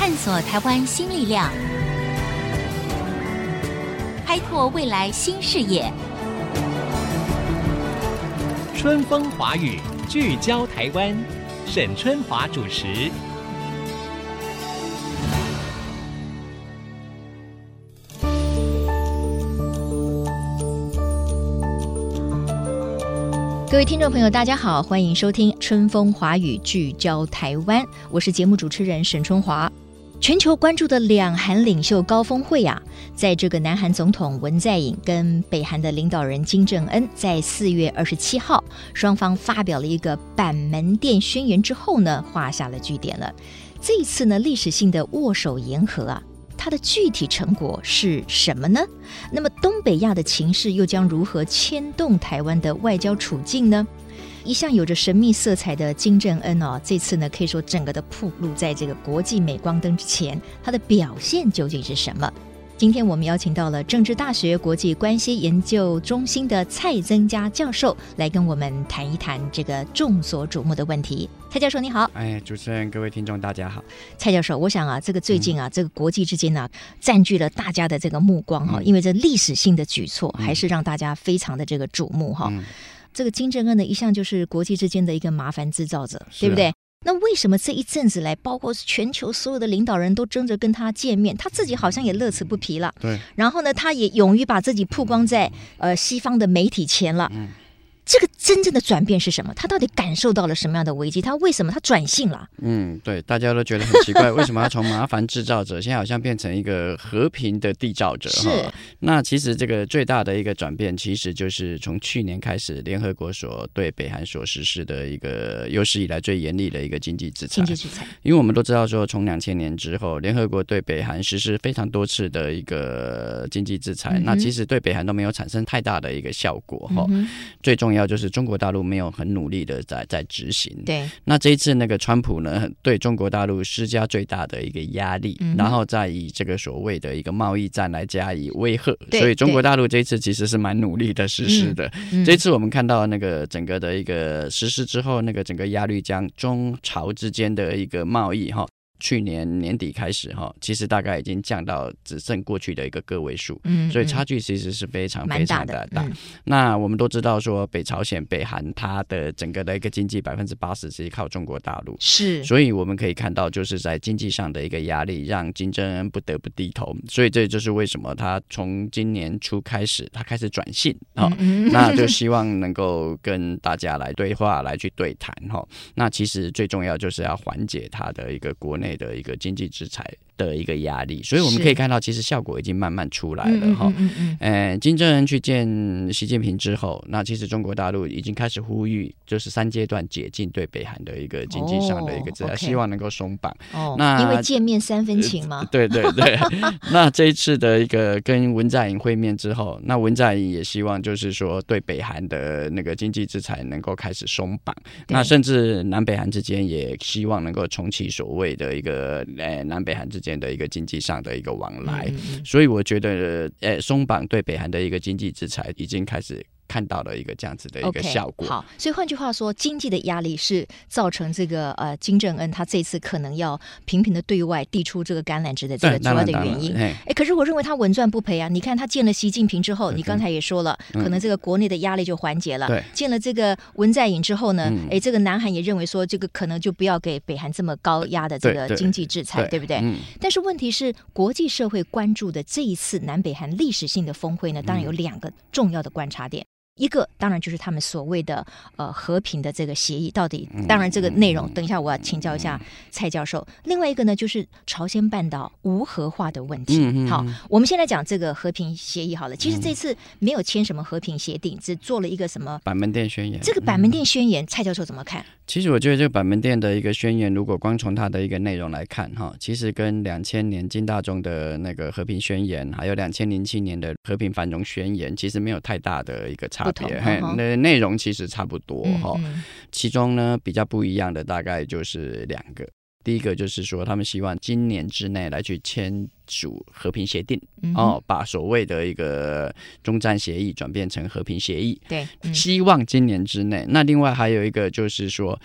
探索台湾新力量，开拓未来新视野。春风华语，聚焦台湾，沈春华主持。各位听众朋友，大家好，欢迎收听《春风华语》，聚焦台湾，我是节目主持人沈春华。全球关注的两韩领袖高峰会啊，在这个南韩总统文在寅跟北韩的领导人金正恩在四月二十七号，双方发表了一个板门店宣言之后呢，画下了句点了。这一次呢，历史性的握手言和啊。它的具体成果是什么呢？那么东北亚的情势又将如何牵动台湾的外交处境呢？一向有着神秘色彩的金正恩哦，这次呢可以说整个的铺露在这个国际镁光灯之前，他的表现究竟是什么？今天我们邀请到了政治大学国际关系研究中心的蔡增家教授来跟我们谈一谈这个众所瞩目的问题。蔡教授你好，哎，主持人各位听众大家好。蔡教授，我想啊，这个最近啊，嗯、这个国际之间呢、啊，占据了大家的这个目光哈、嗯，因为这历史性的举措还是让大家非常的这个瞩目哈、嗯。这个金正恩呢，一向就是国际之间的一个麻烦制造者，对不对？那为什么这一阵子来，包括全球所有的领导人都争着跟他见面，他自己好像也乐此不疲了。对。然后呢，他也勇于把自己曝光在呃西方的媒体前了。嗯。这个真正的转变是什么？他到底感受到了什么样的危机？他为什么他转性了？嗯，对，大家都觉得很奇怪，为什么要从麻烦制造者，现在好像变成一个和平的缔造者？是。那其实这个最大的一个转变，其实就是从去年开始，联合国所对北韩所实施的一个有史以来最严厉的一个经济制裁。经济制裁。因为我们都知道说，从两千年之后，联合国对北韩实施非常多次的一个经济制裁，嗯、那其实对北韩都没有产生太大的一个效果。哈、嗯，最重要。就是中国大陆没有很努力的在在执行。对，那这一次那个川普呢，对中国大陆施加最大的一个压力，嗯、然后再以这个所谓的一个贸易战来加以威吓。所以中国大陆这一次其实是蛮努力的实施的。这次我们看到那个整个的一个实施之后，那个整个鸭绿江中朝之间的一个贸易哈。去年年底开始哈，其实大概已经降到只剩过去的一个个位数，嗯，所以差距其实是非常非常的大，大，嗯。那我们都知道说，北朝鲜、北韩它的整个的一个经济百分之八十是靠中国大陆，是，所以我们可以看到，就是在经济上的一个压力，让金正恩不得不低头。所以这就是为什么他从今年初开始，他开始转性啊，那就希望能够跟大家来对话，来去对谈哈。那其实最重要就是要缓解他的一个国内。的一个经济制裁的一个压力，所以我们可以看到，其实效果已经慢慢出来了哈。嗯嗯嗯。金正恩去见习近平之后，那其实中国大陆已经开始呼吁，就是三阶段解禁对北韩的一个经济上的一个制裁，希望能够松绑。哦。那因为见面三分情嘛。对对对。那这一次的一个跟文在寅会面之后，那文在寅也希望就是说对北韩的那个经济制裁能够开始松绑。那甚至南北韩之间也希望能够重启所谓的一个呃南北韩之间。的一个经济上的一个往来，嗯、所以我觉得，呃，松绑对北韩的一个经济制裁已经开始。看到了一个这样子的一个效果。Okay, 好，所以换句话说，经济的压力是造成这个呃金正恩他这次可能要频频的对外递出这个橄榄枝的这个主要的原因。哎，可是我认为他稳赚不赔啊！你看他见了习近平之后，你刚才也说了，可能这个国内的压力就缓解了。对，见了这个文在寅之后呢，哎，这个南韩也认为说，这个可能就不要给北韩这么高压的这个经济制裁，对不对？但是问题是，国际社会关注的这一次南北韩历史性的峰会呢，当然有两个重要的观察点。一个当然就是他们所谓的呃和平的这个协议，到底当然这个内容，等一下我要请教一下蔡教授。另外一个呢，就是朝鲜半岛无核化的问题。好，我们现在讲这个和平协议好了。其实这次没有签什么和平协定，只做了一个什么板门店宣言。这个板门店宣言，蔡教授怎么看？其实我觉得这个板门店的一个宣言，如果光从它的一个内容来看，哈，其实跟两千年金大中的那个和平宣言，还有两千零七年的和平繁荣宣言，其实没有太大的一个差。那内容其实差不多哈，其中呢比较不一样的大概就是两个，第一个就是说他们希望今年之内来去签署和平协定，哦，把所谓的一个中战协议转变成和平协议，对，希望今年之内。那另外还有一个就是说。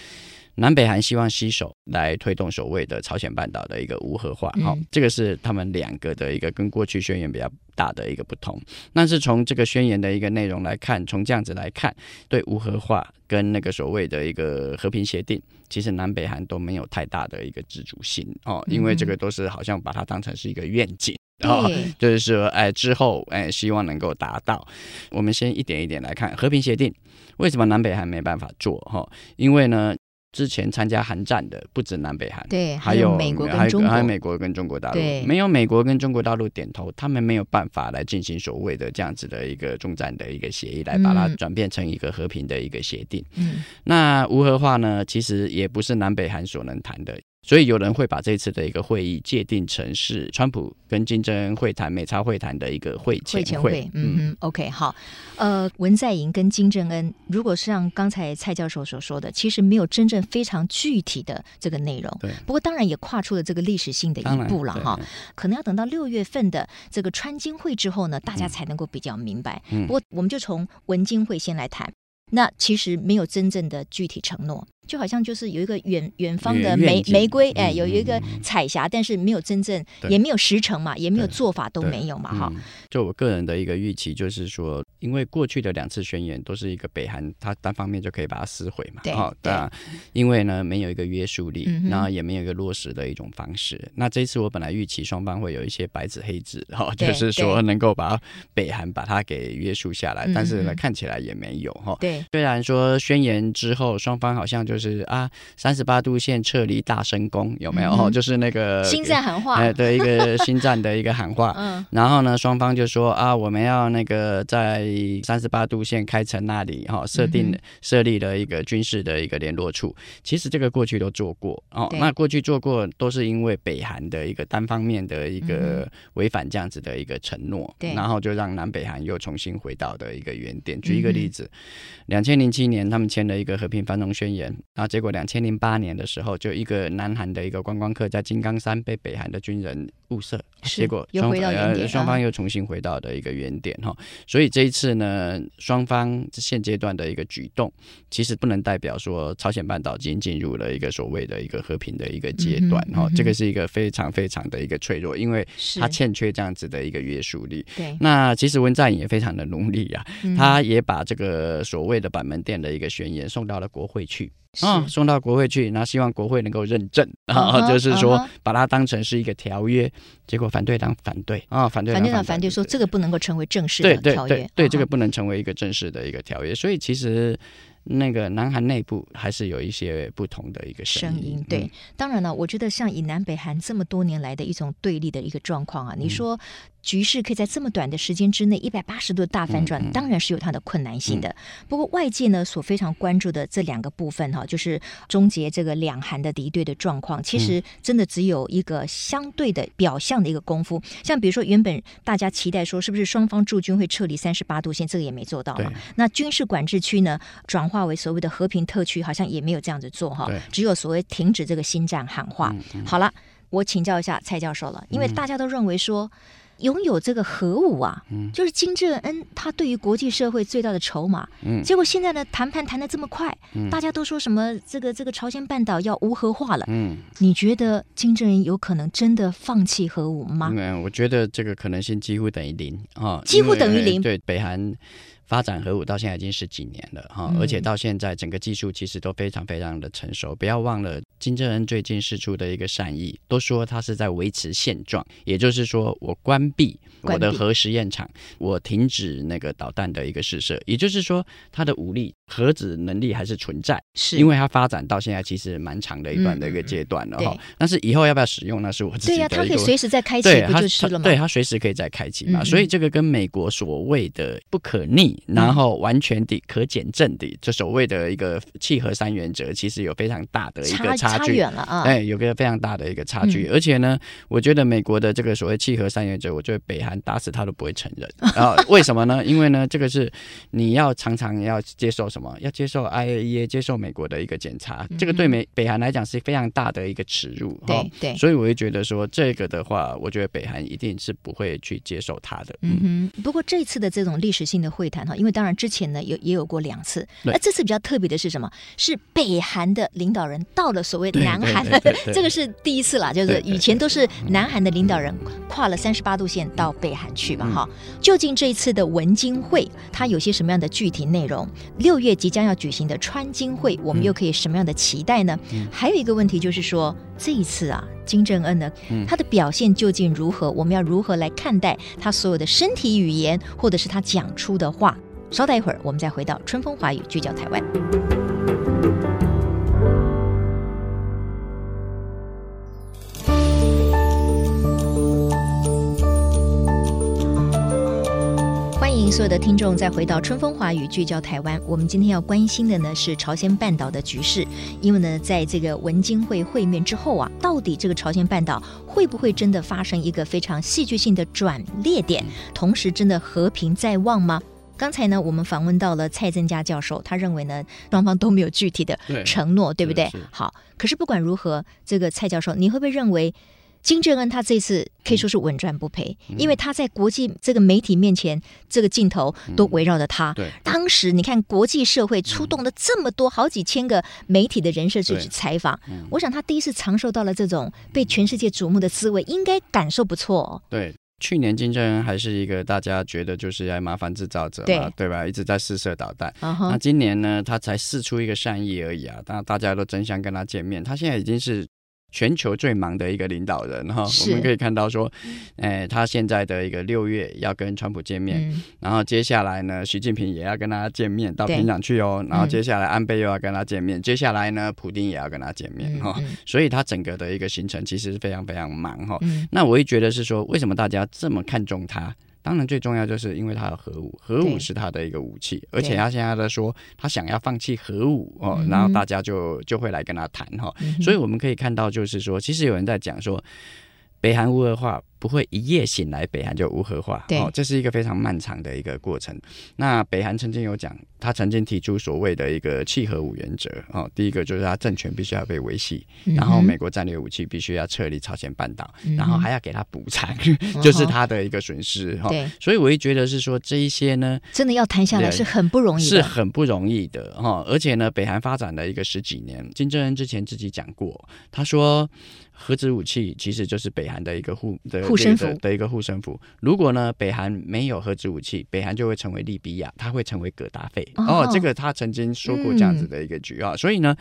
南北韩希望携手来推动所谓的朝鲜半岛的一个无核化，好、嗯，这个是他们两个的一个跟过去宣言比较大的一个不同。但是从这个宣言的一个内容来看，从这样子来看，对无核化跟那个所谓的一个和平协定，其实南北韩都没有太大的一个自主性哦，因为这个都是好像把它当成是一个愿景。哦，就是说，哎，之后，哎，希望能够达到。我们先一点一点来看和平协定，为什么南北韩没办法做？哈，因为呢，之前参加韩战的不止南北韩，对，还有美国跟中国，还有美国跟中国大陆，没有美国跟中国大陆点头，他们没有办法来进行所谓的这样子的一个中战的一个协议，来把它转变成一个和平的一个协定。嗯，那无核化呢，其实也不是南北韩所能谈的。所以有人会把这次的一个会议界定成是川普跟金正恩会谈、美朝会谈的一个会前会。会前会，嗯嗯，OK，好。呃，文在寅跟金正恩，如果是像刚才蔡教授所说的，其实没有真正非常具体的这个内容。对。不过当然也跨出了这个历史性的一步了哈。可能要等到六月份的这个川金会之后呢，大家才能够比较明白。嗯。不过我们就从文金会先来谈。那其实没有真正的具体承诺。就好像就是有一个远远方的玫玫瑰，哎，有一个彩霞，但是没有真正，也没有实成嘛，也没有做法，都没有嘛，哈。就我个人的一个预期，就是说，因为过去的两次宣言都是一个北韩他单方面就可以把它撕毁嘛，哦，对啊，因为呢没有一个约束力，然后也没有一个落实的一种方式。那这一次我本来预期双方会有一些白纸黑字，哈，就是说能够把北韩把它给约束下来，但是呢看起来也没有，哈。对，虽然说宣言之后双方好像就。就是啊，三十八度线撤离大声宫有没有？嗯、就是那个心战喊话，哎，对，一个心战的一个喊话。嗯，然后呢，双方就说啊，我们要那个在三十八度线开城那里哈，设定设立了一个军事的一个联络处。其实这个过去都做过哦，那过去做过都是因为北韩的一个单方面的一个违反这样子的一个承诺，对，然后就让南北韩又重新回到的一个原点。举一个例子，两千零七年他们签了一个和平繁荣宣言。然后结果，两千零八年的时候，就一个南韩的一个观光客在金刚山被北韩的军人误射，结果双呃双方又重新回到的一个原点哈。所以这一次呢，双方现阶段的一个举动，其实不能代表说朝鲜半岛已经进入了一个所谓的一个和平的一个阶段哈。这个是一个非常非常的一个脆弱，因为它欠缺这样子的一个约束力。对，那其实文在寅也非常的努力啊，他也把这个所谓的板门店的一个宣言送到了国会去。啊、哦，送到国会去，然后希望国会能够认证，啊、uh 就是说、uh. 把它当成是一个条约，结果反对党反对啊，反对党反对，反对，反对说这个不能够成为正式的条约，对对对，对，这个不能成为一个正式的一个条约，所以其实。那个南韩内部还是有一些不同的一个声音。对，嗯，当然了，我觉得像以南北韩这么多年来的一种对立的一个状况啊，嗯，你说局势可以在这么短的时间之内一百八十度大反转，嗯，当然是有它的困难性的。嗯，不过外界呢所非常关注的这两个部分哈，啊，就是终结这个两韩的敌对的状况，其实真的只有一个相对的表象的一个功夫。像比如说原本大家期待说是不是双方驻军会撤离三十八度线，这个也没做到嘛。那军事管制区呢转化为所谓的和平特区，好像也没有这样子做哈，只有所谓停止这个新战喊话。好了，我请教一下蔡教授了，因为大家都认为说拥有这个核武啊，嗯、就是金正恩他对于国际社会最大的筹码。嗯，结果现在呢，谈判谈的这么快，嗯，大家都说什么这个这个朝鲜半岛要无核化了。嗯，你觉得金正恩有可能真的放弃核武吗？嗯，我觉得这个可能性几乎等于零啊，几乎等于零。对北韩。发展核武到现在已经十几年了哈，而且到现在整个技术其实都非常非常的成熟。不要忘了金正恩最近释出的一个善意，都说他是在维持现状，也就是说我关闭我的核实验场，我停止那个导弹的一个试射，也就是说他的武力核子能力还是存在，是因为它发展到现在其实蛮长的一段的一个阶段了哈。但是以后要不要使用那是我自己的一个。对呀，它可以随时再开启，不就是了吗？对，它随时可以再开启嘛。所以这个跟美国所谓的不可逆。然后完全的可减震的，这所谓的一个契合三原则，其实有非常大的一个差差距远了啊！哎，有个非常大的一个差距。嗯、而且呢，我觉得美国的这个所谓契合三原则，我觉得北韩打死他都不会承认。然 后为什么呢？因为呢，这个是你要常常要接受什么？要接受 IAEA，接受美国的一个检查。嗯、这个对美北韩来讲是非常大的一个耻辱。对对，所以我会觉得说，这个的话，我觉得北韩一定是不会去接受他的。嗯哼。不过这次的这种历史性的会谈哈，因为当然之前呢有也有过两次，那这次比较特别的是什么？是北韩的领导人到了所谓南韩，这个是第一次啦，就是以前都是南韩的领导人跨了三十八度线到北韩去嘛，哈。究竟这一次的文经会它有些什么样的具体内容？六月即将要举行的川金会，我们又可以什么样的期待呢？还有一个问题就是说，这一次啊，金正恩呢，他的表现究竟如何？我们要如何来看待他所有的身体语言，或者是他讲出的话？稍待一会儿，我们再回到春风华语，聚焦台湾。迎所有的听众再回到春风华语，聚焦台湾。我们今天要关心的呢是朝鲜半岛的局势，因为呢，在这个文经会会面之后啊，到底这个朝鲜半岛会不会真的发生一个非常戏剧性的转捩点？同时，真的和平在望吗？刚才呢，我们访问到了蔡增加教授，他认为呢，双方都没有具体的承诺，对，对不对？好，可是不管如何，这个蔡教授，你会不会认为金正恩他这次可以说是稳赚不赔？嗯、因为他在国际这个媒体面前，这个镜头都围绕着他。嗯、对，当时你看国际社会出动了这么多好几千个媒体的人设去采访，嗯、我想他第一次尝受到了这种被全世界瞩目的滋味，应该感受不错、哦。对。去年金正恩还是一个大家觉得就是要麻烦制造者嘛，对，对吧？一直在试射导弹。Uh huh. 那今年呢，他才试出一个善意而已啊，那大家都争相跟他见面，他现在已经是。全球最忙的一个领导人哈，我们可以看到说，哎，他现在的一个六月要跟川普见面，嗯、然后接下来呢，习近平也要跟他见面，到平壤去哦，然后接下来安倍又要跟他见面，嗯、接下来呢，普丁也要跟他见面哈，所以他整个的一个行程其实是非常非常忙哈。嗯、那我会觉得是说，为什么大家这么看重他？当然，最重要就是因为他的核武，核武是他的一个武器，而且他现在在说他想要放弃核武哦，然后大家就就会来跟他谈哈，嗯、所以我们可以看到，就是说，其实有人在讲说，北韩无核化。不会一夜醒来，北韩就无核化。对哦，这是一个非常漫长的一个过程。那北韩曾经有讲，他曾经提出所谓的一个弃核五原则。哦，第一个就是他政权必须要被维系，嗯、然后美国战略武器必须要撤离朝鲜半岛，嗯、然后还要给他补偿，嗯、就是他的一个损失。哈、所以我会觉得是说这一些呢，真的要谈下来是很不容易的，是很不容易的。哈、哦，而且呢，北韩发展了一个十几年，金正恩之前自己讲过，他说核子武器其实就是北韩的一个护的护身符的一个。护身符。如果呢，北韩没有核子武器，北韩就会成为利比亚，他会成为葛达费。哦，哦，这个他曾经说过这样子的一个局啊。嗯、所以呢，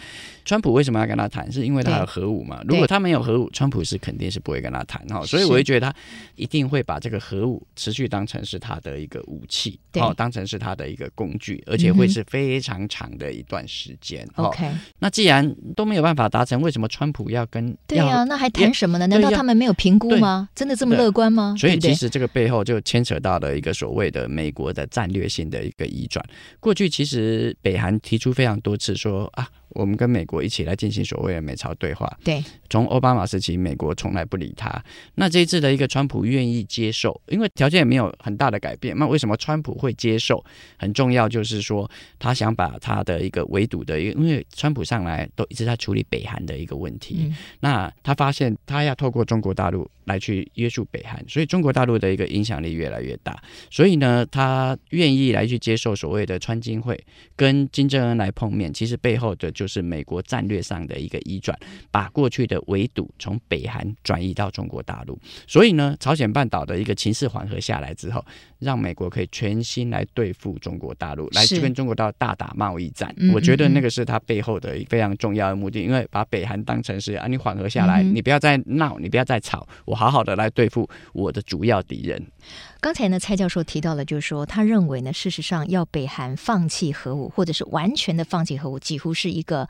川普为什么要跟他谈？是因为他有核武嘛？如果他没有核武，川普是肯定是不会跟他谈哈。所以我会觉得他一定会把这个核武持续当成是他的一个武器，哦，当成是他的一个工具，而且会是非常长的一段时间。OK，、嗯、那既然都没有办法达成，为什么川普要跟？对呀、啊，那还谈什么呢？难道他们没有评估吗？真的这么乐观吗？所以其实这个背后就牵扯到了一个所谓的美国的战略性的一个移转。过去其实北韩提出非常多次说啊。我们跟美国一起来进行所谓的美朝对话。对，从奥巴马时期，美国从来不理他。那这一次的一个川普愿意接受，因为条件也没有很大的改变。那为什么川普会接受？很重要就是说，他想把他的一个围堵的，因为川普上来都一直在处理北韩的一个问题。嗯、那他发现他要透过中国大陆来去约束北韩，所以中国大陆的一个影响力越来越大。所以呢，他愿意来去接受所谓的川金会，跟金正恩来碰面。其实背后的就就是美国战略上的一个移转，把过去的围堵从北韩转移到中国大陆。所以呢，朝鲜半岛的一个情势缓和下来之后，让美国可以全心来对付中国大陆，来去跟中国大陆大打贸易战。是我觉得那个是他背后的一个非常重要的目的，因为把北韩当成是啊，你缓和下来，你不要再闹，你不要再吵，我好好的来对付我的主要敌人。刚才呢，蔡教授提到了，就是说他认为呢，事实上要北韩放弃核武，或者是完全的放弃核武，几乎是一个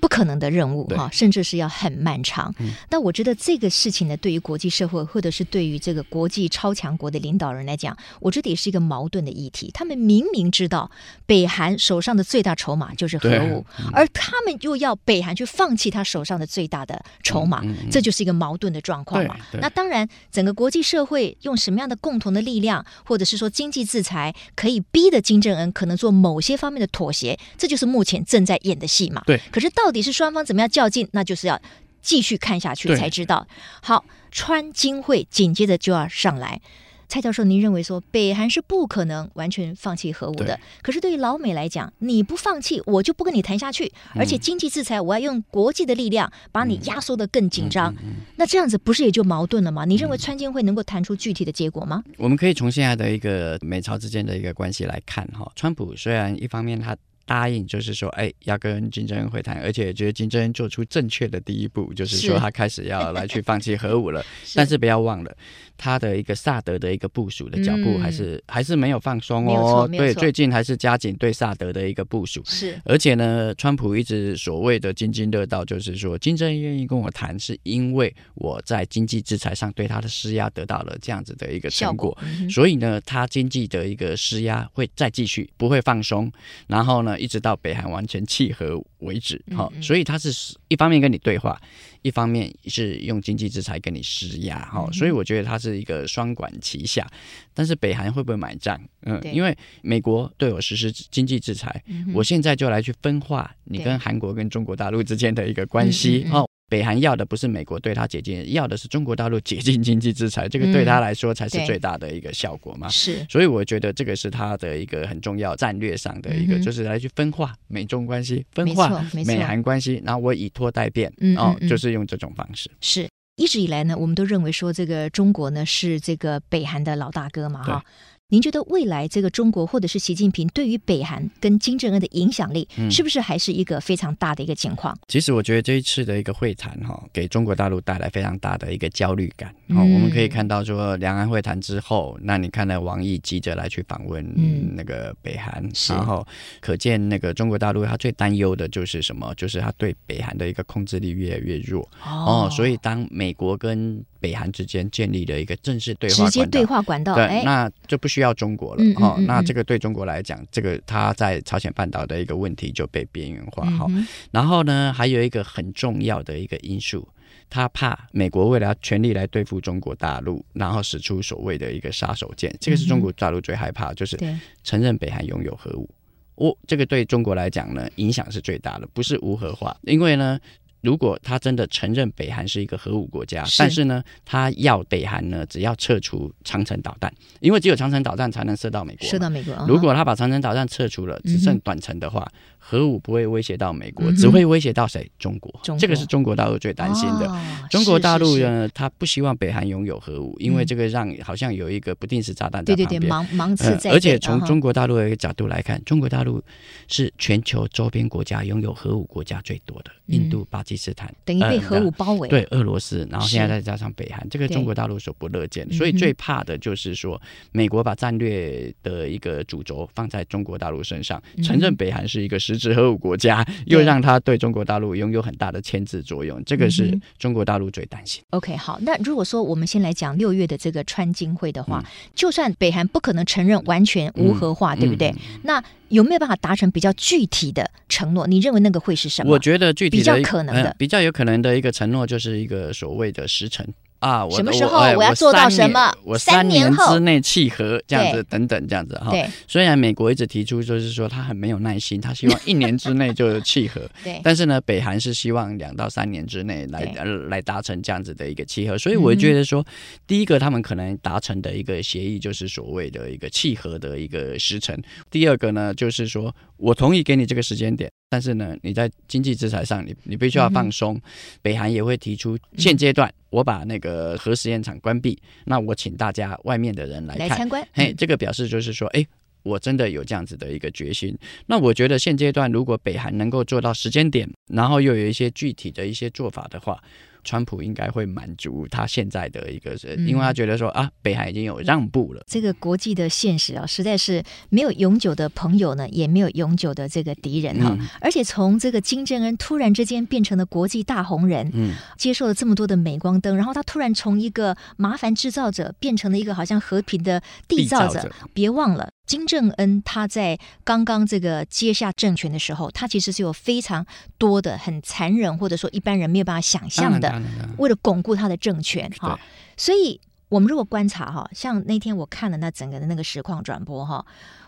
不可能的任务哈，甚至是要很漫长。那、嗯、我觉得这个事情呢，对于国际社会或者是对于这个国际超强国的领导人来讲，我觉得也是一个矛盾的议题。他们明明知道北韩手上的最大筹码就是核武，嗯、而他们又要北韩去放弃他手上的最大的筹码，嗯嗯、这就是一个矛盾的状况嘛。那当然，整个国际社会用什么样的共同的力量，或者是说经济制裁，可以逼得金正恩可能做某些方面的妥协，这就是目前正在演的戏嘛。对。可是到底是双方怎么样较劲，那就是要继续看下去才知道。好，川金会紧接着就要上来。蔡教授，您认为说北韩是不可能完全放弃核武的？可是对于老美来讲，你不放弃，我就不跟你谈下去。而且经济制裁，我要用国际的力量把你压缩的更紧张。嗯、那这样子不是也就矛盾了吗？你认为川金会能够谈出具体的结果吗？我们可以从现在的一个美朝之间的一个关系来看哈。川普虽然一方面他。答应就是说，哎，要跟金正恩会谈，而且觉得金正恩做出正确的第一步，就是说他开始要来去放弃核武了。是但是不要忘了，他的一个萨德的一个部署的脚步还是、嗯、还是没有放松哦。对，最近还是加紧对萨德的一个部署。是，而且呢，川普一直所谓的津津乐道，就是说金正恩愿意跟我谈，是因为我在经济制裁上对他的施压得到了这样子的一个成果，果嗯、所以呢，他经济的一个施压会再继续，不会放松。然后呢，一直到北韩完全契合为止，哈、嗯嗯，所以他是一方面跟你对话，一方面是用经济制裁跟你施压，哈、嗯，所以我觉得他是一个双管齐下。但是北韩会不会买账？嗯，因为美国对我实施经济制裁，嗯、我现在就来去分化你跟韩国跟中国大陆之间的一个关系，哦。北韩要的不是美国对他解禁，要的是中国大陆解禁经济制裁，这个对他来说才是最大的一个效果嘛。是，所以我觉得这个是他的一个很重要战略上的一个，就是来去分化美中关系，分化美韩关系，然后我以拖代变，哦，就是用这种方式。是，一直以来呢，我们都认为说这个中国呢是这个北韩的老大哥嘛，哈。您觉得未来这个中国或者是习近平对于北韩跟金正恩的影响力，是不是还是一个非常大的一个情况？嗯，其实我觉得这一次的一个会谈哈，给中国大陆带来非常大的一个焦虑感。好，我们可以看到说，两岸会谈之后，那你看到王毅急着来去访问那个北韩，然后可见那个中国大陆他最担忧的就是什么？就是他对北韩的一个控制力越来越弱。哦，所以当美国跟北韩之间建立了一个正式对话，直接对话管道，对，那就不需要中国了哦。那这个对中国来讲，这个他在朝鲜半岛的一个问题就被边缘化哈。然后呢，还有一个很重要的一个因素，他怕美国为了全力来对付中国大陆，然后使出所谓的一个杀手锏。这个是中国大陆最害怕，就是承认北韩拥有核武。哦，这个对中国来讲呢，影响是最大的，不是无核化，因为呢。如果他真的承认北韩是一个核武国家，是但是呢，他要北韩呢，只要撤除长城导弹，因为只有长城导弹才能射到美国。射到美国。如果他把长城导弹撤除了，只剩短程的话。嗯核武不会威胁到美国，只会威胁到谁？中国。这个是中国大陆最担心的。中国大陆呢，他不希望北韩拥有核武，因为这个让好像有一个不定时炸弹在旁边。对对对，盲盲刺在。而且从中国大陆的一个角度来看，中国大陆是全球周边国家拥有核武国家最多的，印度、巴基斯坦。等于被核武包围。对，俄罗斯，然后现在再加上北韩，这个中国大陆所不乐见。所以最怕的就是说，美国把战略的一个主轴放在中国大陆身上，承认北韩是一个实质核武国家，又让他对中国大陆拥有很大的牵制作用，这个是中国大陆最担心。OK，好，那如果说我们先来讲六月的这个川金会的话，就算北韩不可能承认完全无核化，对不对？那有没有办法达成比较具体的承诺？你认为那个会是什么？我觉得具体比较可能的，比较有可能的一个承诺，就是一个所谓的时程。啊，我什么时候我要做到什么？我三年之内契合这样子，等等这样子哈。对，虽然美国一直提出就是说他很没有耐心，他希望一年之内就契合。对。但是呢，北韩是希望两到三年之内来来达成这样子的一个契合。所以我觉得说，第一个他们可能达成的一个协议就是所谓的一个契合的一个时程。第二个呢，就是说我同意给你这个时间点，但是呢，你在经济制裁上，你你必须要放松。北韩也会提出现阶段。我把那个核实验场关闭，那我请大家外面的人来看，来参观。嘿，这个表示就是说，哎，我真的有这样子的一个决心。那我觉得现阶段如果北韩能够做到时间点，然后又有一些具体的一些做法的话，川普应该会满足他现在的一个，因为他觉得说啊，北韩已经有让步了。这个国际的现实啊，实在是没有永久的朋友呢，也没有永久的这个敌人哈。嗯、而且从这个金正恩突然之间变成了国际大红人，嗯，接受了这么多的镁光灯，然后他突然从一个麻烦制造者变成了一个好像和平的缔造者。别忘了。金正恩他在刚刚这个接下政权的时候，他其实是有非常多的很残忍，或者说一般人没有办法想象的，为了巩固他的政权哈。所以，我们如果观察哈，像那天我看了那整个的那个实况转播哈。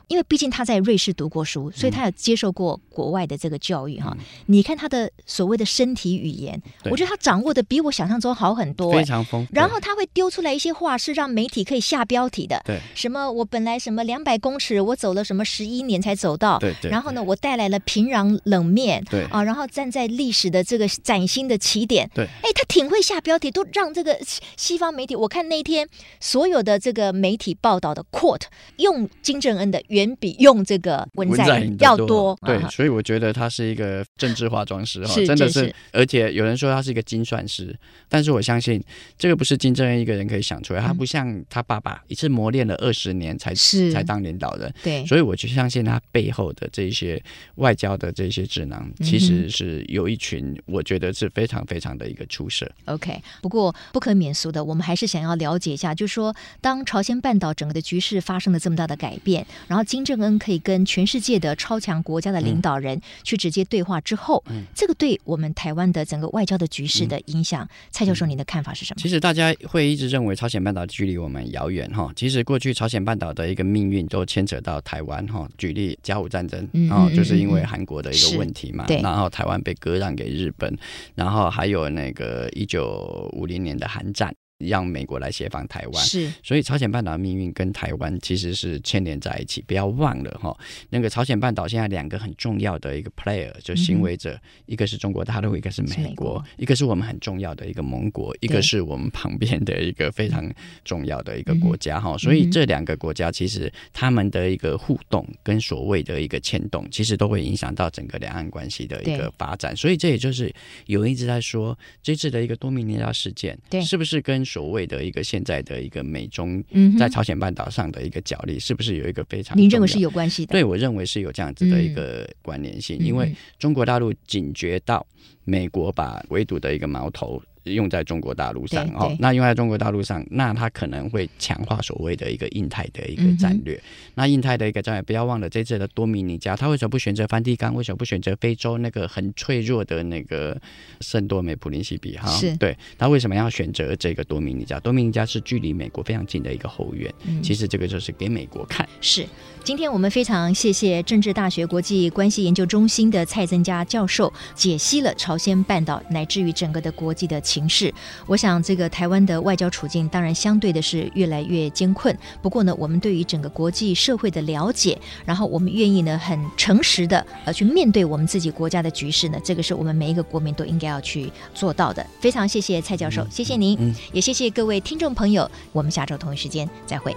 因为毕竟他在瑞士读过书，所以他有接受过国外的这个教育哈。嗯、你看他的所谓的身体语言，对我觉得他掌握的比我想象中好很多，非常丰富。然后他会丢出来一些话，是让媒体可以下标题的。对，什么我本来什么两百公尺，我走了什么十一年才走到。对对。然后呢，我带来了平壤冷面。对啊，然后站在历史的这个崭新的起点。对。哎，他挺会下标题，都让这个西方媒体。我看那天所有的这个媒体报道的 quote 用金正恩的远比用这个。文在寅要多，对，所以我觉得他是一个政治化妆师哈，真的是，而且有人说他是一个精算师，但是我相信这个不是金正恩一个人可以想出来，他不像他爸爸一次磨练了二十年才才当领导人，对，所以我就相信他背后的这些外交的这些智囊，其实是有一群我觉得是非常非常的一个出色。OK，不过不可免俗的，我们还是想要了解一下，就是说当朝鲜半岛整个的局势发生了这么大的改变，然后金正恩可以。跟全世界的超强国家的领导人去直接对话之后，嗯、这个对我们台湾的整个外交的局势的影响，嗯、蔡教授，您的看法是什么？其实大家会一直认为朝鲜半岛距离我们遥远哈，其实过去朝鲜半岛的一个命运都牵扯到台湾哈。举例甲午战争，然后就是因为韩国的一个问题嘛，嗯嗯嗯、然后台湾被割让给日本，然后还有那个一九五零年的韩战。让美国来协防台湾，是，所以朝鲜半岛的命运跟台湾其实是牵连在一起。不要忘了哈，那个朝鲜半岛现在两个很重要的一个 player 就行为者，嗯、一个是中国大陆，一个是美国，美国一个是我们很重要的一个盟国，一个是我们旁边的一个非常重要的一个国家哈。嗯、所以这两个国家其实他们的一个互动跟所谓的一个牵动，其实都会影响到整个两岸关系的一个发展。所以这也就是有人一直在说，这次的一个多米尼加事件，对，是不是跟所谓的一个现在的一个美中在朝鲜半岛上的一个角力，是不是有一个非常？您认为是有关系的？对，我认为是有这样子的一个关联性，因为中国大陆警觉到美国把围堵的一个矛头。用在中国大陆上哦，那用在中国大陆上，那它可能会强化所谓的一个印太的一个战略。嗯、那印太的一个战略，不要忘了这次的多米尼加，他为什么不选择梵蒂冈？为什么不选择非洲那个很脆弱的那个圣多美普林西比？哈是，对，他为什么要选择这个多米尼加？多米尼加是距离美国非常近的一个后院。嗯、其实这个就是给美国看。是，今天我们非常谢谢政治大学国际关系研究中心的蔡增加教授解析了朝鲜半岛乃至于整个的国际的情势，我想这个台湾的外交处境当然相对的是越来越艰困。不过呢，我们对于整个国际社会的了解，然后我们愿意呢很诚实的呃去面对我们自己国家的局势呢，这个是我们每一个国民都应该要去做到的。非常谢谢蔡教授，谢谢您，嗯，也谢谢各位听众朋友。我们下周同一时间再会。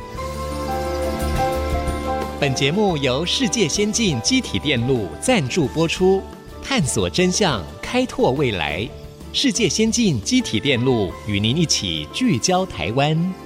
本节目由世界先进机体电路赞助播出，探索真相，开拓未来。世界先进机体电路与您一起聚焦台湾。